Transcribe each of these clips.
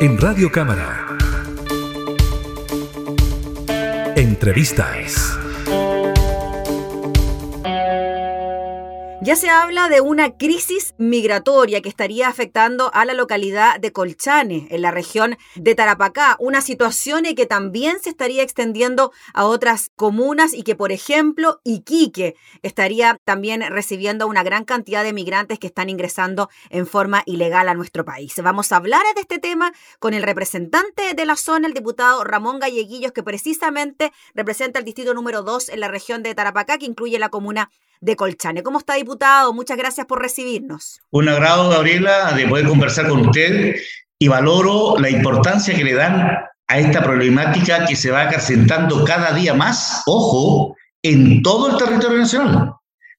En Radio Cámara. Entrevistas. Ya se habla de una crisis migratoria que estaría afectando a la localidad de Colchane, en la región de Tarapacá, una situación que también se estaría extendiendo a otras comunas y que, por ejemplo, Iquique estaría también recibiendo una gran cantidad de migrantes que están ingresando en forma ilegal a nuestro país. Vamos a hablar de este tema con el representante de la zona, el diputado Ramón Galleguillos, que precisamente representa el distrito número 2 en la región de Tarapacá, que incluye la comuna de Colchane. ¿Cómo está, diputado? Muchas gracias por recibirnos. Un agrado, Gabriela, de poder conversar con usted y valoro la importancia que le dan a esta problemática que se va acrecentando cada día más, ojo, en todo el territorio nacional.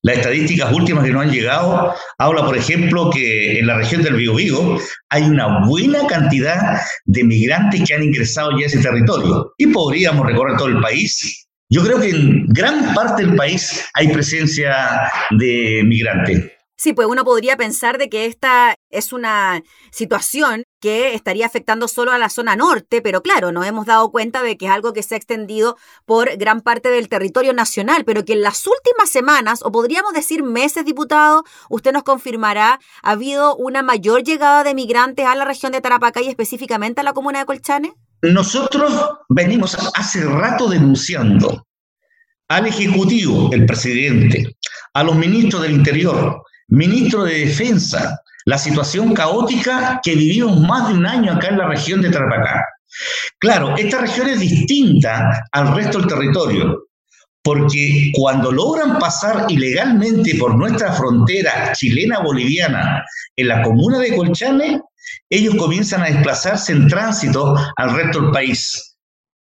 Las estadísticas últimas que nos han llegado habla, por ejemplo, que en la región del Biobío hay una buena cantidad de migrantes que han ingresado ya a ese territorio. Y podríamos recorrer todo el país yo creo que en gran parte del país hay presencia de migrantes. Sí, pues uno podría pensar de que esta es una situación que estaría afectando solo a la zona norte, pero claro, nos hemos dado cuenta de que es algo que se ha extendido por gran parte del territorio nacional, pero que en las últimas semanas, o podríamos decir meses, diputado, usted nos confirmará, ha habido una mayor llegada de migrantes a la región de Tarapacá y específicamente a la comuna de Colchane. Nosotros venimos hace rato denunciando al Ejecutivo, el presidente, a los ministros del Interior, ministro de Defensa, la situación caótica que vivimos más de un año acá en la región de Tarapacá. Claro, esta región es distinta al resto del territorio, porque cuando logran pasar ilegalmente por nuestra frontera chilena-boliviana en la comuna de Colchane, ellos comienzan a desplazarse en tránsito al resto del país.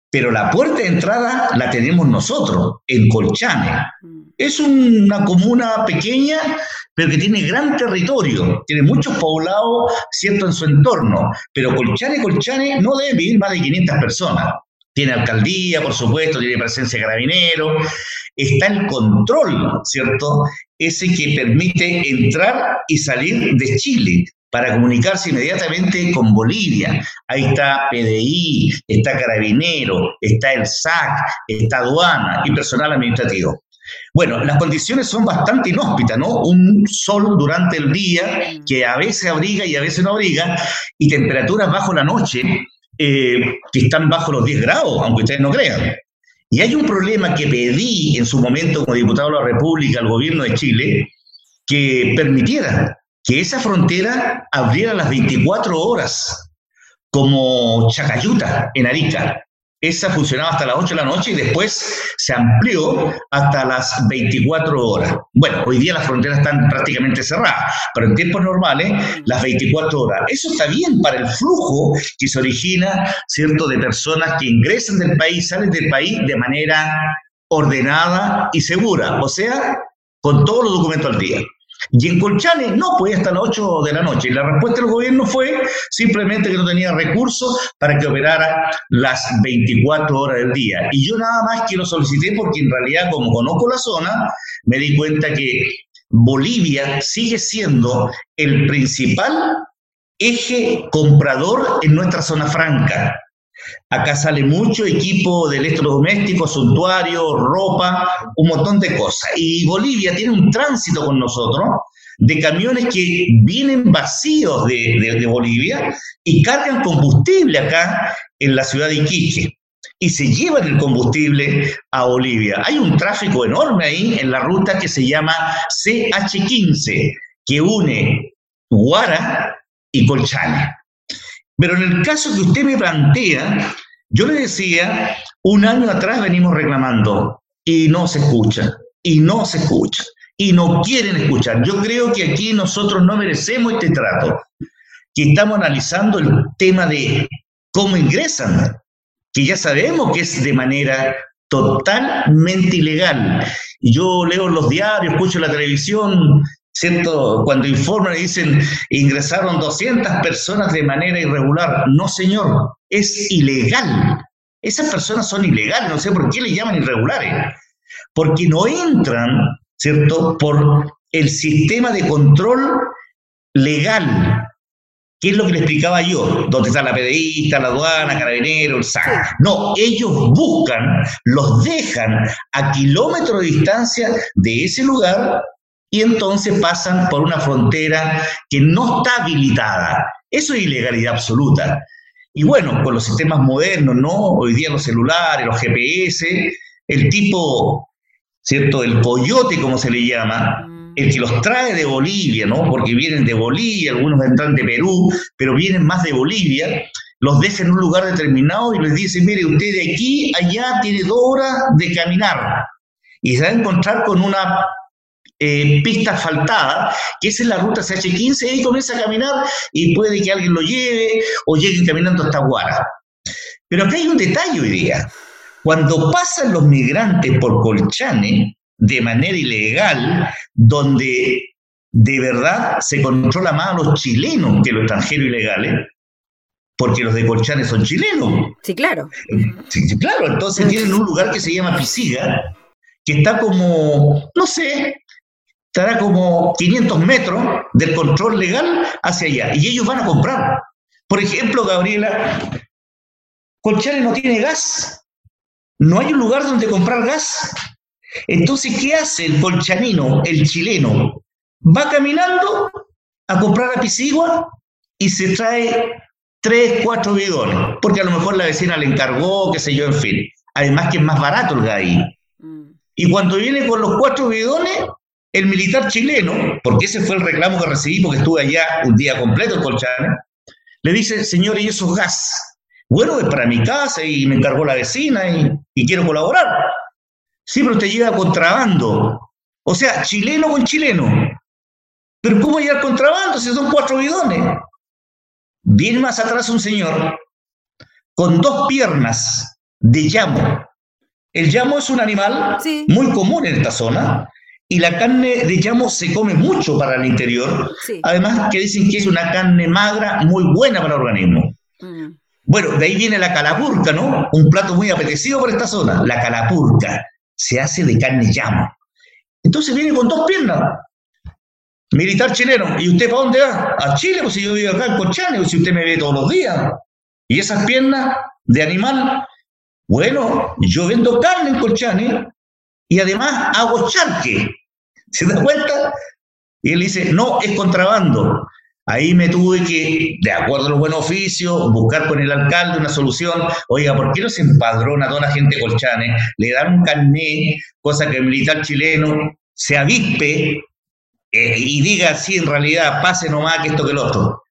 Pero la puerta de entrada la tenemos nosotros, en Colchane. Mm. Es una comuna pequeña, pero que tiene gran territorio, tiene muchos poblados, cierto, en su entorno. Pero Colchane, Colchane no debe vivir más de 500 personas. Tiene alcaldía, por supuesto, tiene presencia de carabineros, está el control, ¿cierto? Ese que permite entrar y salir de Chile para comunicarse inmediatamente con Bolivia. Ahí está PDI, está Carabinero, está el SAC, está aduana y personal administrativo. Bueno, las condiciones son bastante inhóspitas, ¿no? Un sol durante el día que a veces abriga y a veces no abriga, y temperaturas bajo la noche eh, que están bajo los 10 grados, aunque ustedes no crean. Y hay un problema que pedí en su momento como diputado de la República al gobierno de Chile, que permitiera que esa frontera abriera las 24 horas, como Chacayuta en Arica. Esa funcionaba hasta las 8 de la noche y después se amplió hasta las 24 horas. Bueno, hoy día las fronteras están prácticamente cerradas, pero en tiempos normales las 24 horas. Eso está bien para el flujo que se origina, ¿cierto?, de personas que ingresan del país, salen del país de manera ordenada y segura, o sea, con todos los documentos al día. Y en Colchane no, pues hasta las 8 de la noche. Y la respuesta del gobierno fue simplemente que no tenía recursos para que operara las 24 horas del día. Y yo nada más que lo solicité porque en realidad, como conozco la zona, me di cuenta que Bolivia sigue siendo el principal eje comprador en nuestra zona franca. Acá sale mucho equipo de electrodomésticos, suntuario, ropa, un montón de cosas. Y Bolivia tiene un tránsito con nosotros de camiones que vienen vacíos de, Bolivia y cargan combustible acá en la ciudad de Iquique y se llevan el combustible a Bolivia. Hay un tráfico enorme ahí en la ruta que se llama CH15, que une Guara y Colchane. Pero en el caso que usted me plantea, yo le decía, un año atrás venimos reclamando y no se escucha, y no se escucha, y no quieren escuchar. Yo creo que aquí nosotros no merecemos este trato, que estamos analizando el tema de cómo ingresan, que ya sabemos que es de manera totalmente ilegal. Yo leo los diarios, escucho la televisión, ¿cierto? Cuando informan y dicen ingresaron 200 personas de manera irregular. No, señor, es ilegal. Esas personas son ilegales, no sé por qué le llaman irregulares. Porque no entran, ¿cierto?, por el sistema de control legal ¿Qué es lo que le explicaba yo? ¿Dónde está la PDI, está la aduana, carabinero, el SAC? No, ellos buscan, los dejan a kilómetros de distancia de ese lugar y entonces pasan por una frontera que no está habilitada. Eso es ilegalidad absoluta. Y bueno, con los sistemas modernos, ¿no? Hoy día los celulares, los GPS, el tipo, ¿cierto? El coyote, como se le llama, mm. el que los trae de Bolivia, ¿no? Porque vienen de Bolivia, algunos entran de Perú, pero vienen más de Bolivia, los deja en un lugar determinado y les dice, mire, usted de aquí allá tiene dos horas de caminar. Y se va a encontrar con una eh, pista asfaltada, que esa es la ruta CH15, y comienza a caminar y puede que alguien lo lleve o lleguen caminando hasta Guara. Pero acá hay un detalle hoy día. Cuando pasan los migrantes por Colchane de manera ilegal, donde de verdad se controla más a los chilenos que los extranjeros ilegales, porque los de Colchane son chilenos. Sí, claro. Sí, claro, entonces tienen un lugar que se llama Pisiga, que está como, no sé, estará como 500 metros del control legal hacia allá. Y ellos van a comprar. Por ejemplo, Gabriela, Colchane no tiene gas. No hay un lugar donde comprar gas. Entonces, ¿qué hace el colchanino, el chileno? Va caminando a comprar a Pisigua y se trae tres, cuatro bidones, porque a lo mejor la vecina le encargó, qué sé yo, en fin. Además que es más barato el gas ahí. Mm. Y cuando viene con los cuatro bidones, el militar chileno, porque ese fue el reclamo que recibí porque estuve allá un día completo en Colchane, le dice, señor, ¿y esos gas? Bueno, es para mi casa y me encargó la vecina y, quiero colaborar. Sí, pero te lleva contrabando. O sea, chileno con chileno. Pero ¿cómo llevar contrabando si son cuatro bidones? Viene más atrás un señor con dos piernas de llamo. El llamo es un animal muy común en esta zona y la carne de llamo se come mucho para el interior. Además que dicen que es una carne magra muy buena para el organismo. Mm. Bueno, de ahí viene la calapurca, ¿no? Un plato muy apetecido por esta zona. La calapurca se hace de carne llamo. Entonces viene con dos piernas. Militar chileno. ¿Y usted para dónde va? A Chile, pues si yo vivo acá en Cochane, pues si usted me ve todos los días. ¿Y esas piernas de animal? Bueno, yo vendo carne en Colchane y además hago charque. ¿Se da cuenta? Y él dice, no, es contrabando. Ahí me tuve que, de acuerdo a los buenos oficios, buscar con el alcalde una solución. Oiga, ¿por qué no se empadrona toda la gente colchane? Le dan un carné, cosa que el militar chileno se avispe eh, y diga, sí, en realidad, pase nomás que esto que lo otro.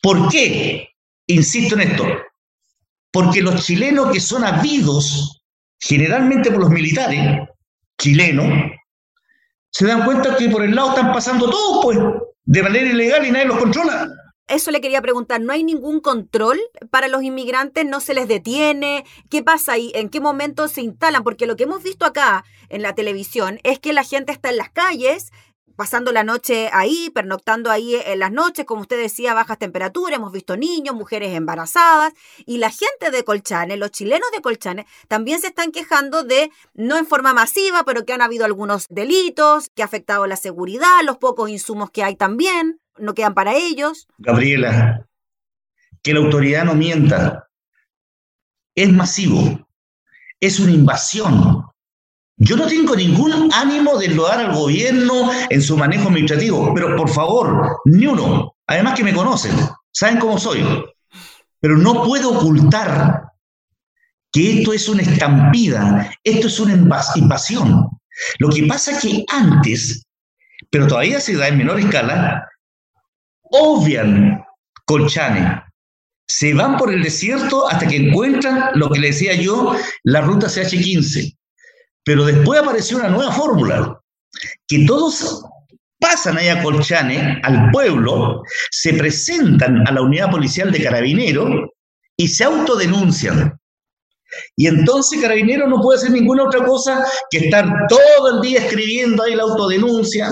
¿Por qué? Insisto en esto. Porque los chilenos que son habidos generalmente por los militares, chileno, se dan cuenta que por el lado están pasando todos, pues, de manera ilegal y nadie los controla. Eso le quería preguntar, ¿no hay ningún control para los inmigrantes? ¿No se les detiene? ¿Qué pasa ahí? ¿En qué momento se instalan? Porque lo que hemos visto acá en la televisión es que la gente está en las calles pasando la noche ahí, pernoctando ahí en las noches, como usted decía, bajas temperaturas, hemos visto niños, mujeres embarazadas, y la gente de Colchane, los chilenos de Colchane, también se están quejando de, no en forma masiva, pero que han habido algunos delitos, que ha afectado la seguridad, los pocos insumos que hay también, no quedan para ellos. Gabriela, que la autoridad no mienta, es masivo, es una invasión, yo no tengo ningún ánimo de loar al gobierno en su manejo administrativo, pero por favor, ni uno. Además que me conocen, saben cómo soy. Pero no puedo ocultar que esto es una estampida, esto es una invasión. Lo que pasa es que antes, pero todavía se da en menor escala, obvian Colchane, se van por el desierto hasta que encuentran lo que le decía yo, la ruta CH15. Pero después apareció una nueva fórmula, que todos pasan ahí a Colchane, al pueblo, se presentan a la unidad policial de Carabinero y se autodenuncian. Y entonces Carabinero no puede hacer ninguna otra cosa que estar todo el día escribiendo ahí la autodenuncia.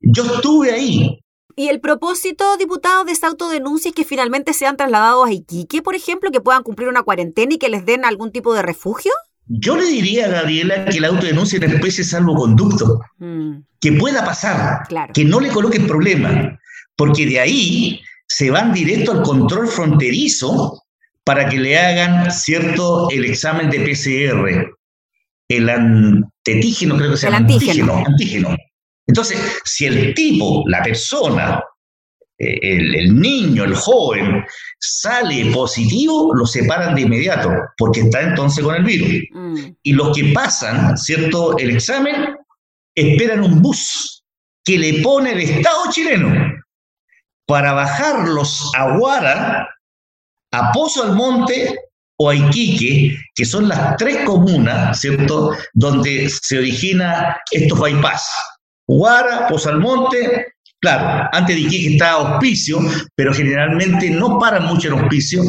Yo estuve ahí. ¿Y el propósito, diputado, de esa autodenuncia es que finalmente sean trasladados a Iquique, por ejemplo, que puedan cumplir una cuarentena y que les den algún tipo de refugio? Yo le diría a Gabriela que la autodenuncia es una especie de salvoconducto, mm. que pueda pasar, que no le coloque problema, porque de ahí se van directo al control fronterizo para que le hagan cierto el examen de PCR, el antígeno, creo que se llama antígeno. antígeno. Entonces, si el tipo, la persona, eh, el, niño, el joven, sale positivo, lo separan de inmediato, porque está entonces con el virus. Mm. Y los que pasan, ¿cierto?, el examen, esperan un bus que le pone el Estado chileno para bajarlos a Guara, a Pozo al Monte o a Iquique, que son las tres comunas, ¿cierto?, donde se origina estos bypass. Guara, Pozo al Monte, claro, antes de Iquique estaba Hospicio, pero generalmente no paran mucho en Hospicio,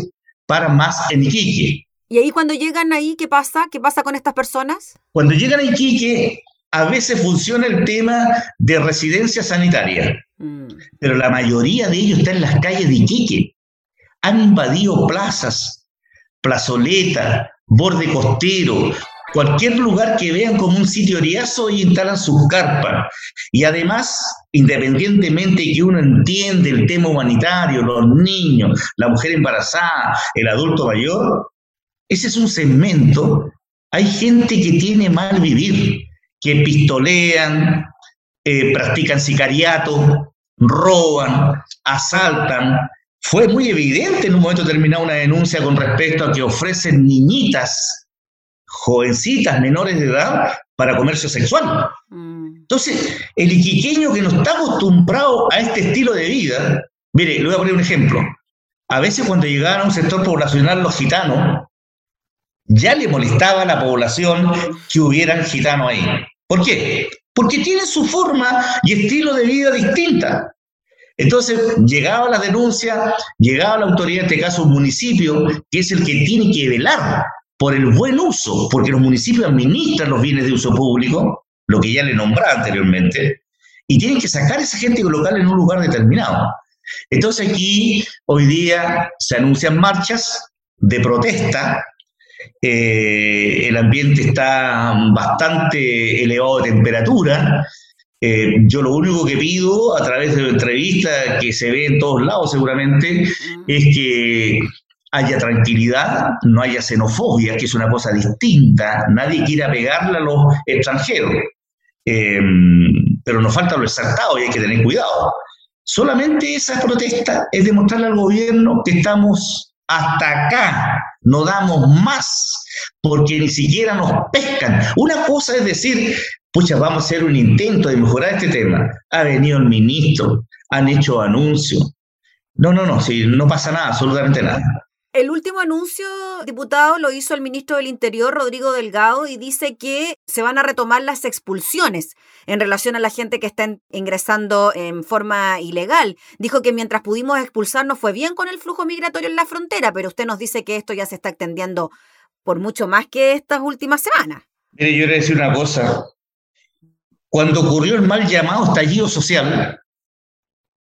paran más en Iquique. ¿Y ahí cuando llegan ahí, qué pasa? ¿Qué pasa con estas personas? Cuando llegan a Iquique, a veces funciona el tema de residencia sanitaria, mm. pero la mayoría de ellos están en las calles de Iquique. Han invadido plazas, plazoleta, borde costero, cualquier lugar que vean como un sitio oriazo y instalan sus carpas. Y además, independientemente que uno entiende el tema humanitario, los niños, la mujer embarazada, el adulto mayor, ese es un segmento. Hay gente que tiene mal vivir que pistolean, eh, practican sicariato, roban, asaltan. Fue muy evidente en un momento determinado una denuncia con respecto a que ofrecen niñitas, jovencitas menores de edad para comercio sexual. Mm. Entonces, el iquiqueño que no está acostumbrado a este estilo de vida, mire, le voy a poner un ejemplo. A veces cuando llegaban a un sector poblacional los gitanos, ya le molestaba a la población que hubieran gitanos ahí. ¿Por qué? Porque tienen su forma y estilo de vida distinta. Entonces, llegaba la denuncia, llegaba la autoridad, en este caso un municipio, que es el que tiene que velar por el buen uso, porque los municipios administran los bienes de uso público, lo que ya le nombraba anteriormente, y tienen que sacar a esa gente local en un lugar determinado. Entonces aquí hoy día se anuncian marchas de protesta eh, el ambiente está bastante elevado de temperatura. Eh, yo lo único que pido a través de la entrevista que se ve en todos lados seguramente es que haya tranquilidad, no haya xenofobia, que es una cosa distinta. Nadie quiera pegarle a los extranjeros. Eh, pero nos falta lo exaltado y hay que tener cuidado. Solamente esa protesta es demostrarle al gobierno que estamos hasta acá, no damos más, porque ni siquiera nos pescan. Una cosa es decir, pucha, vamos a hacer un intento de mejorar este tema. Ha venido el ministro, han hecho anuncios. No, no, no, si no pasa nada, absolutamente nada. El último anuncio, diputado, lo hizo el ministro del Interior, Rodrigo Delgado, y dice que se van a retomar las expulsiones en relación a la gente que está ingresando en forma ilegal. Dijo que mientras pudimos expulsar nos fue bien con el flujo migratorio en la frontera, pero usted nos dice que esto ya se está extendiendo por mucho más que estas últimas semanas. Mire, yo le decir una cosa. Cuando ocurrió el mal llamado estallido social,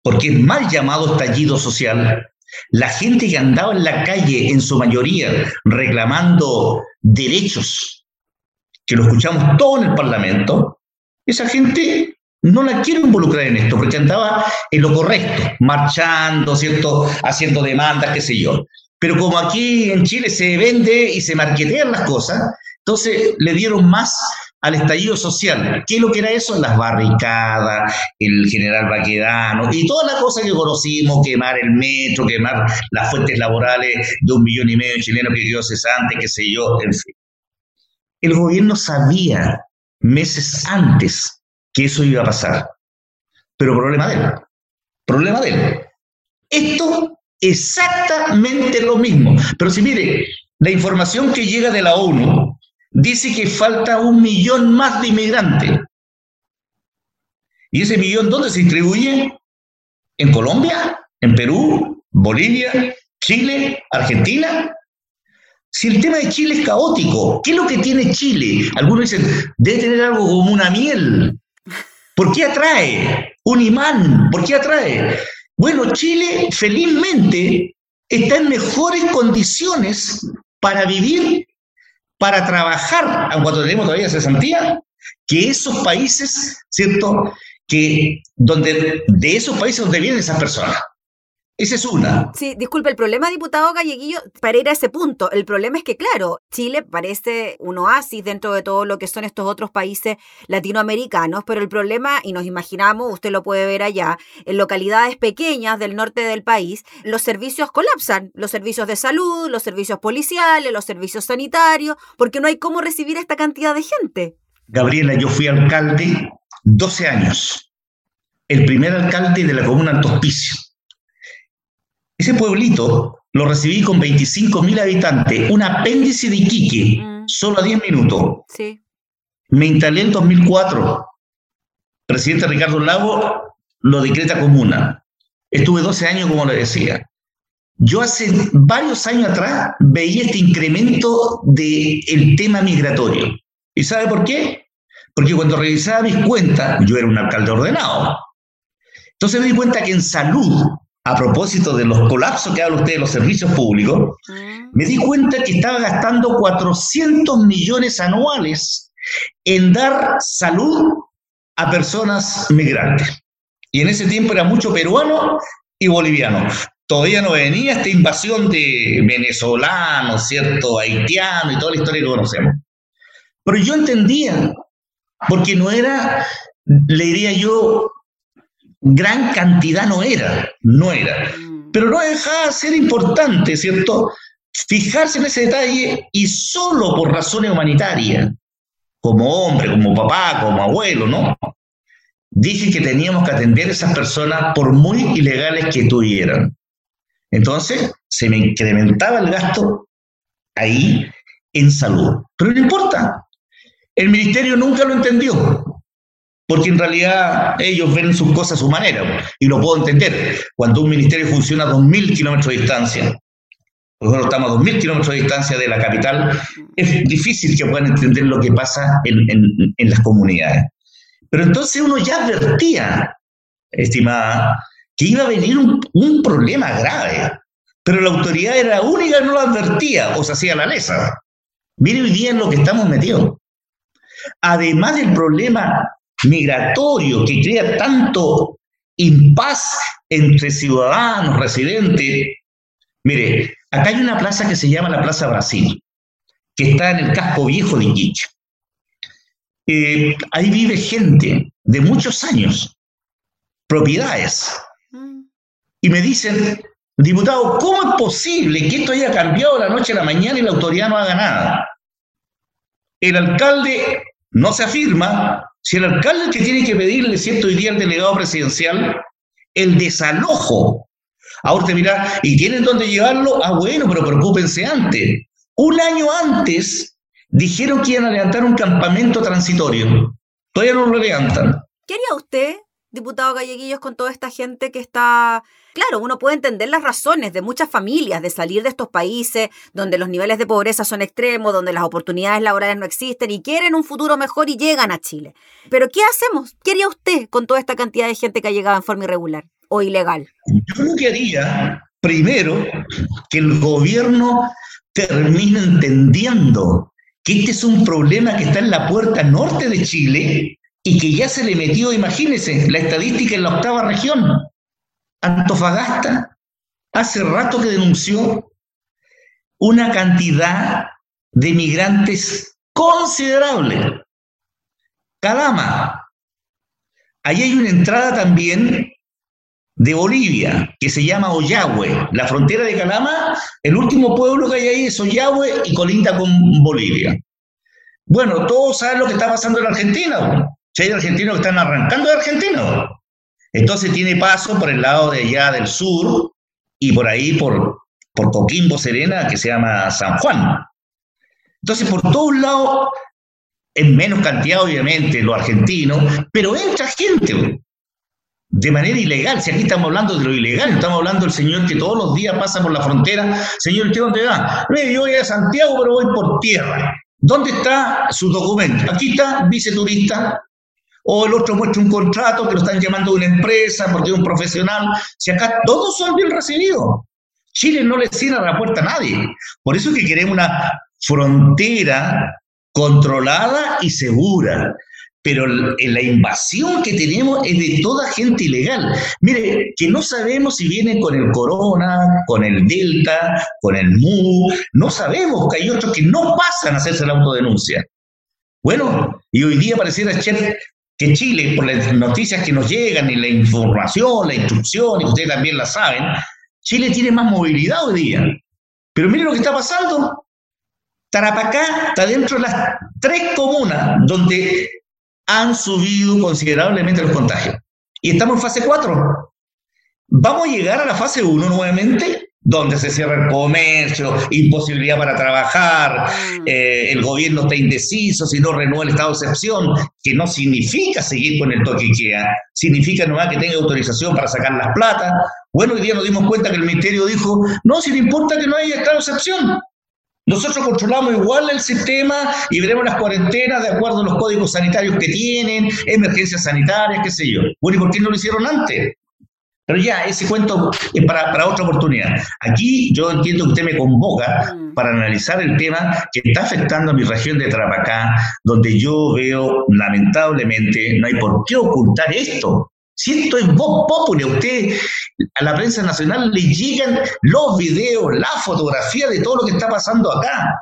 porque es mal llamado estallido social, la gente que andaba en la calle, en su mayoría, reclamando derechos, que lo escuchamos todo en el Parlamento, esa gente no la quiero involucrar en esto, porque andaba en lo correcto, marchando, ¿cierto? Haciendo demandas, qué sé yo. Pero como aquí en Chile se vende y se marquetean las cosas, entonces le dieron más al estallido social. ¿Qué es lo que era eso? Las barricadas, el general Baquedano y toda la cosa que conocimos, quemar el metro, quemar las fuentes laborales de un millón y medio de chilenos que quedó cesante, qué sé yo, en fin. El gobierno sabía meses antes que eso iba a pasar, pero problema de él, problema de él. Esto exactamente lo mismo, pero si mire, la información que llega de la ONU dice que falta un millón más de inmigrantes. ¿Y ese millón dónde se distribuye? ¿En Colombia? ¿En Perú? ¿Bolivia? ¿Chile? ¿Argentina? Si el tema de Chile es caótico, ¿qué es lo que tiene Chile? Algunos dicen, debe tener algo como una miel. ¿Por qué atrae? Un imán. ¿Por qué atrae? Bueno, Chile felizmente está en mejores condiciones para vivir para trabajar, aun cuando tenemos todavía cesantía, que esos países, ¿cierto? Que donde, de esos países donde vienen esas personas. Esa es una. Sí, disculpe, el problema, diputado Galleguillo, para ir a ese punto, el problema es que, claro, Chile parece un oasis dentro de todo lo que son estos otros países latinoamericanos, pero el problema, y nos imaginamos, usted lo puede ver allá, en localidades pequeñas del norte del país, los servicios colapsan, los servicios de salud, los servicios policiales, los servicios sanitarios, porque no hay cómo recibir a esta cantidad de gente. Gabriela, yo fui alcalde 12 años, el primer alcalde de la comuna Alto Hospicio ese pueblito lo recibí con 25.000 habitantes, un apéndice de Iquique, mm. solo a 10 minutos. Sí. Me instalé en 2004. Presidente Ricardo Lago lo decreta comuna. Estuve 12 años, como le decía. Yo hace varios años atrás veía este incremento del tema migratorio. ¿Y sabe por qué? Porque cuando revisaba mis cuentas, yo era un alcalde ordenado. Entonces me di cuenta que en salud a propósito de los colapsos que habla usted de los servicios públicos, mm. me di cuenta que estaba gastando 400 millones anuales en dar salud a personas migrantes. Y en ese tiempo era mucho peruano y boliviano. Todavía no venía esta invasión de venezolanos, ¿cierto? Haitiano y toda la historia que conocemos. Pero yo entendía, porque no era, le diría yo, gran cantidad no era, no era. Mm. Pero no dejaba de ser importante, ¿cierto? Fijarse en ese detalle y solo por razones humanitarias, como hombre, como papá, como abuelo, ¿no? Dije que teníamos que atender a esas personas por muy ilegales que tuvieran. Entonces, se me incrementaba el gasto ahí en salud. Pero no importa. El ministerio nunca lo entendió porque en realidad ellos ven sus cosas a su manera, y lo puedo entender. Cuando un ministerio funciona a 2.000 kilómetros de distancia, nosotros estamos a 2.000 kilómetros de distancia de la capital, es difícil que puedan entender lo que pasa en, las comunidades. Pero entonces uno ya advertía, estimada, que iba a venir un, un problema grave, pero la autoridad era única y no lo advertía o se hacía la lesa. Mire hoy día en lo que estamos metidos. Además del problema migratorio que crea tanto impaz entre ciudadanos, residentes. Mire, acá hay una plaza que se llama la Plaza Brasil, que está en el casco viejo de Iquique. Eh, ahí vive gente de muchos años, propiedades. Y me dicen, diputado, ¿cómo es posible que esto haya cambiado de la noche a la mañana y la autoridad no haga nada? El alcalde no se afirma, si el alcalde que tiene que pedirle, cierto, hoy día al delegado presidencial, el desalojo. Ahora te mira, ¿y tienen dónde llevarlo? Ah, bueno, pero preocúpense antes. Un año antes dijeron que iban a levantar un campamento transitorio. Todavía no lo levantan. ¿Qué usted diputado Galleguillos, con toda esta gente que está... Claro, uno puede entender las razones de muchas familias de salir de estos países donde los niveles de pobreza son extremos, donde las oportunidades laborales no existen y quieren un futuro mejor y llegan a Chile. Pero ¿qué hacemos? ¿Qué haría usted con toda esta cantidad de gente que ha llegado en forma irregular o ilegal? Yo lo que haría, primero, que el gobierno termine entendiendo que este es un problema que está en la puerta norte de Chile y que ya se le metió, imagínense, la estadística en la octava región. Antofagasta hace rato que denunció una cantidad de migrantes considerable. Calama. Ahí hay una entrada también de Bolivia, que se llama Ollagüe. La frontera de Calama, el último pueblo que hay ahí es Ollagüe y colinda con Bolivia. Bueno, todos saben lo que está pasando en Argentina. Si hay argentinos que están arrancando de argentinos. Entonces tiene paso por el lado de allá del sur y por ahí por, por Coquimbo Serena, que se llama San Juan. Entonces, por todos lados, en menos cantidad, obviamente, los argentinos, pero entra gente de manera ilegal. Si aquí estamos hablando de lo ilegal, estamos hablando del señor que todos los días pasa por la frontera. Señor, ¿usted dónde va? Yo voy a Santiago, pero voy por tierra. ¿Dónde está su documento? Aquí está, viceturista, o el otro muestra un contrato que lo están llamando de una empresa porque es un profesional. Si acá todos son bien recibidos. Chile no le cierra la puerta a nadie. Por eso es que queremos una frontera controlada y segura. pero la invasión que tenemos es de toda gente ilegal. Mire, que no sabemos si vienen con el corona, con el delta, con el mu, no sabemos que hay otros que no pasan a hacerse la autodenuncia. Bueno, y hoy día pareciera Chile, por las noticias que nos llegan y la información, la instrucción, y ustedes también la saben, Chile tiene más movilidad hoy día. Pero mire lo que está pasando. Tarapacá está dentro de las tres comunas donde han subido considerablemente los contagios. Y estamos en fase 4. ¿Vamos a llegar a la fase 1 nuevamente? Donde se cierra el comercio, imposibilidad para trabajar, mm. eh, el gobierno está indeciso si no renueva el estado de excepción, que no significa seguir con el toque queda, significa nomás que tenga autorización para sacar las plata. Bueno, hoy día nos dimos cuenta que el ministerio dijo, no, si le importa que no haya estado de excepción, nosotros controlamos igual el sistema y veremos las cuarentenas de acuerdo a los códigos sanitarios que tienen, emergencias sanitarias, qué sé yo. Bueno, ¿y por qué no lo hicieron antes? Pero ya, ese cuento es para, para, otra oportunidad. Aquí yo entiendo que usted me convoca mm. para analizar el tema que está afectando a mi región de Trapacá, donde yo veo, lamentablemente, no hay por qué ocultar esto. Si esto es voz populi, a usted, a la prensa nacional le llegan los videos, la fotografía de todo lo que está pasando acá.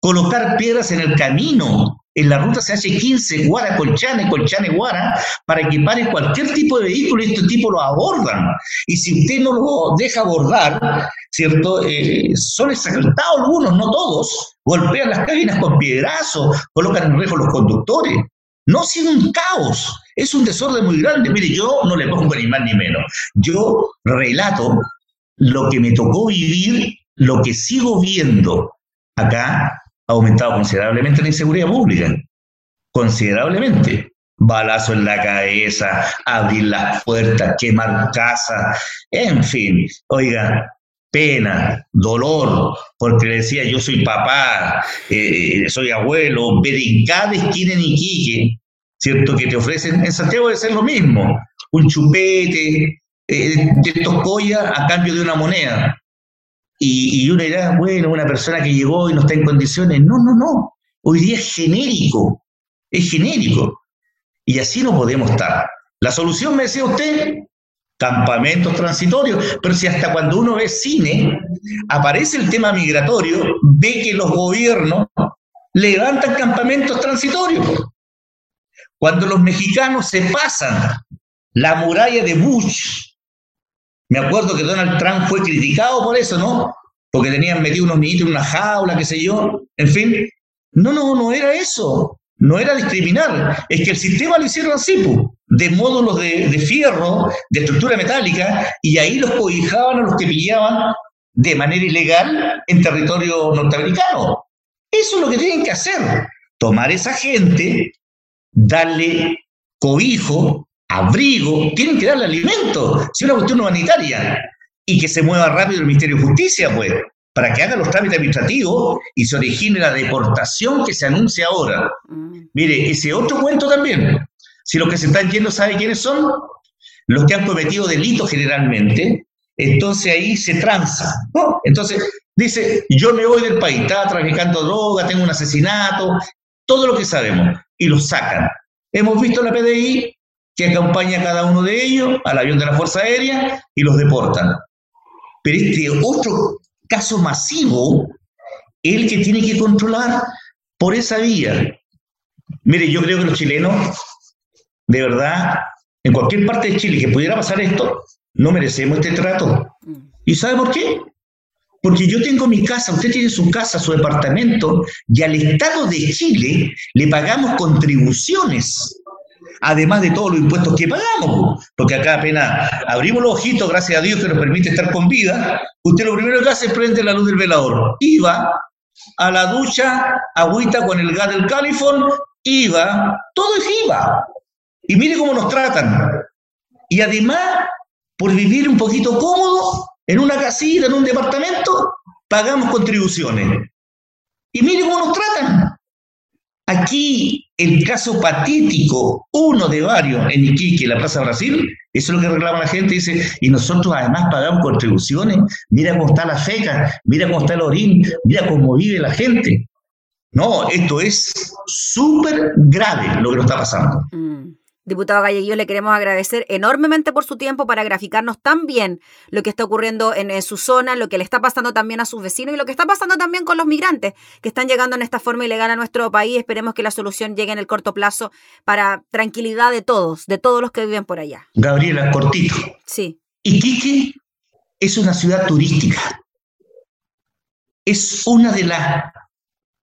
Colocar piedras en el camino, en la ruta CH15, Guara, Colchane, Colchane, Guara, para que pare cualquier tipo de vehículo y este tipo lo abordan. Y si usted no lo deja abordar, ¿cierto? Eh, son exaltados algunos, no todos. Golpean las cabinas con piedrazos, colocan en riesgo los conductores. No sido un caos, es un desorden muy grande. Mire, yo no le pongo ni más ni menos. Yo relato lo que me tocó vivir, lo que sigo viendo acá ha aumentado considerablemente la inseguridad pública. Considerablemente. Balazo en la cabeza, abrir las puertas, quemar casas, en fin. Oiga, pena, dolor, porque le decía yo soy papá, eh, soy abuelo, ver en cada esquina ¿cierto? Que te ofrecen, en Santiago debe ser lo mismo, un chupete, eh, de estos collas a cambio de una moneda. Y, y uno dirá, bueno, una persona que llegó y no está en condiciones. No, no, no. Hoy día es genérico, es genérico. Y así no podemos estar. La solución, me decía usted, campamentos transitorios, pero si hasta cuando uno ve cine, aparece el tema migratorio, ve que los gobiernos levantan campamentos transitorios. Cuando los mexicanos se pasan la muralla de Bush, me acuerdo que Donald Trump fue criticado por eso, ¿no? Porque tenían metido unos niñitos en una jaula, qué sé yo, en fin. No, no, no era eso. No era discriminar. Es que el sistema lo hicieron así, de módulos de, de fierro, de estructura metálica, y ahí los cobijaban a los que pillaban de manera ilegal en territorio norteamericano. Eso es lo que tienen que hacer. Tomar esa gente, darle cobijo, abrigo, tienen que darle alimento. Si es una cuestión humanitaria. Y que se mueva rápido el Ministerio de Justicia, pues, para que haga los trámites administrativos y se origine la deportación que se anuncia ahora. Mm. Mire, ese otro cuento también. Si los que se están yendo sabe quiénes son, los que han cometido delitos generalmente, entonces ahí se tranza. Entonces dice, yo me voy del país, estaba traficando droga, tengo un asesinato, todo lo que sabemos, y los sacan. Hemos visto la PDI que acompaña a cada uno de ellos al avión de la Fuerza Aérea y los deportan. Pero este otro caso masivo, el que tiene que controlar por esa vía. Mire, yo creo que los chilenos de verdad, en cualquier parte de Chile que pudiera pasar esto, no merecemos este trato. ¿Y sabe por qué? Porque yo tengo mi casa, usted tiene su casa, su departamento, y al Estado de Chile le pagamos contribuciones, además de todos los impuestos que pagamos, porque acá apenas abrimos los ojitos, gracias a Dios que nos permite estar con vida, usted lo primero que hace es prender la luz del velador. Iba a la ducha, agüita con el gas del califón, iba, todo es IVA. Y mire cómo nos tratan. Y además, por vivir un poquito cómodo, en una casita, en un departamento, pagamos contribuciones. Y mire cómo nos tratan. Aquí el caso patético, uno de varios en Iquique, la Plaza Brasil, eso es lo que reclama la gente, dice, y nosotros además pagamos contribuciones, mira cómo está la feca, mira cómo está el orín, mira cómo vive la gente. No, esto es súper grave lo que nos está pasando. Mm. Diputado Galleguillo, le queremos agradecer enormemente por su tiempo para graficarnos tan bien lo que está ocurriendo en, su zona, lo que le está pasando también a sus vecinos y lo que está pasando también con los migrantes que están llegando en esta forma ilegal a nuestro país. Esperemos que la solución llegue en el corto plazo para tranquilidad de todos, de todos los que viven por allá. Gabriela, cortito. Sí. Iquique es una ciudad turística. Es una de las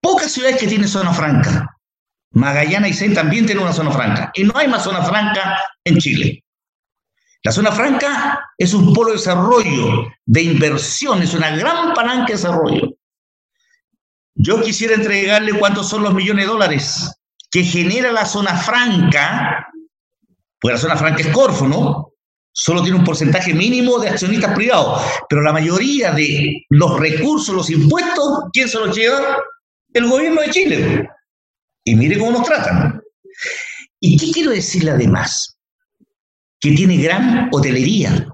pocas ciudades que tiene zona franca. Magallanes y Seine también tienen una zona franca. Y no hay más zona franca en Chile. La zona franca es un polo de desarrollo, de inversión, es una gran palanca de desarrollo. Yo quisiera entregarle cuántos son los millones de dólares que genera la zona franca, pues la zona franca es Corfo, ¿no? Solo tiene un porcentaje mínimo de accionistas privados, pero la mayoría de los recursos, los impuestos, ¿quién se los lleva? El gobierno de Chile. Y mire cómo nos tratan. ¿Y qué quiero decirle además? Que tiene gran hotelería,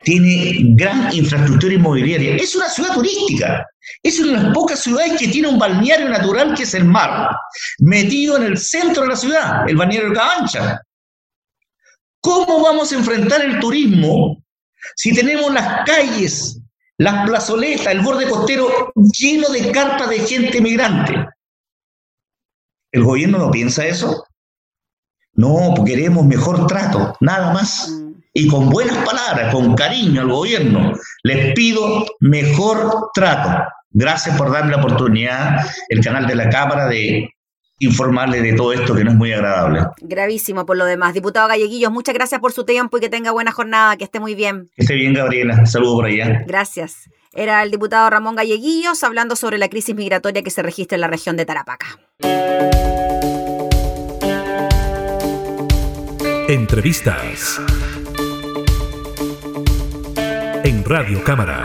tiene gran infraestructura inmobiliaria. Es una ciudad turística. Es una de las pocas ciudades que tiene un balneario natural que es el mar, metido en el centro de la ciudad, el balneario Cabancha. ¿Cómo vamos a enfrentar el turismo si tenemos las calles, las plazoletas, el borde costero lleno de carpas de gente migrante? ¿El gobierno no piensa eso? No, queremos mejor trato, nada más. Y con buenas palabras, con cariño al gobierno, les pido mejor trato. Gracias por darme la oportunidad, el canal de la Cámara, de informarle de todo esto que no es muy agradable. Gravísimo por lo demás. Diputado Galleguillos, muchas gracias por su tiempo y que tenga buena jornada, que esté muy bien. Que esté bien, Gabriela. Saludos por allá. Gracias. Era el diputado Ramón Galleguillos hablando sobre la crisis migratoria que se registra en la región de Tarapaca. Entrevistas en Radio Cámara.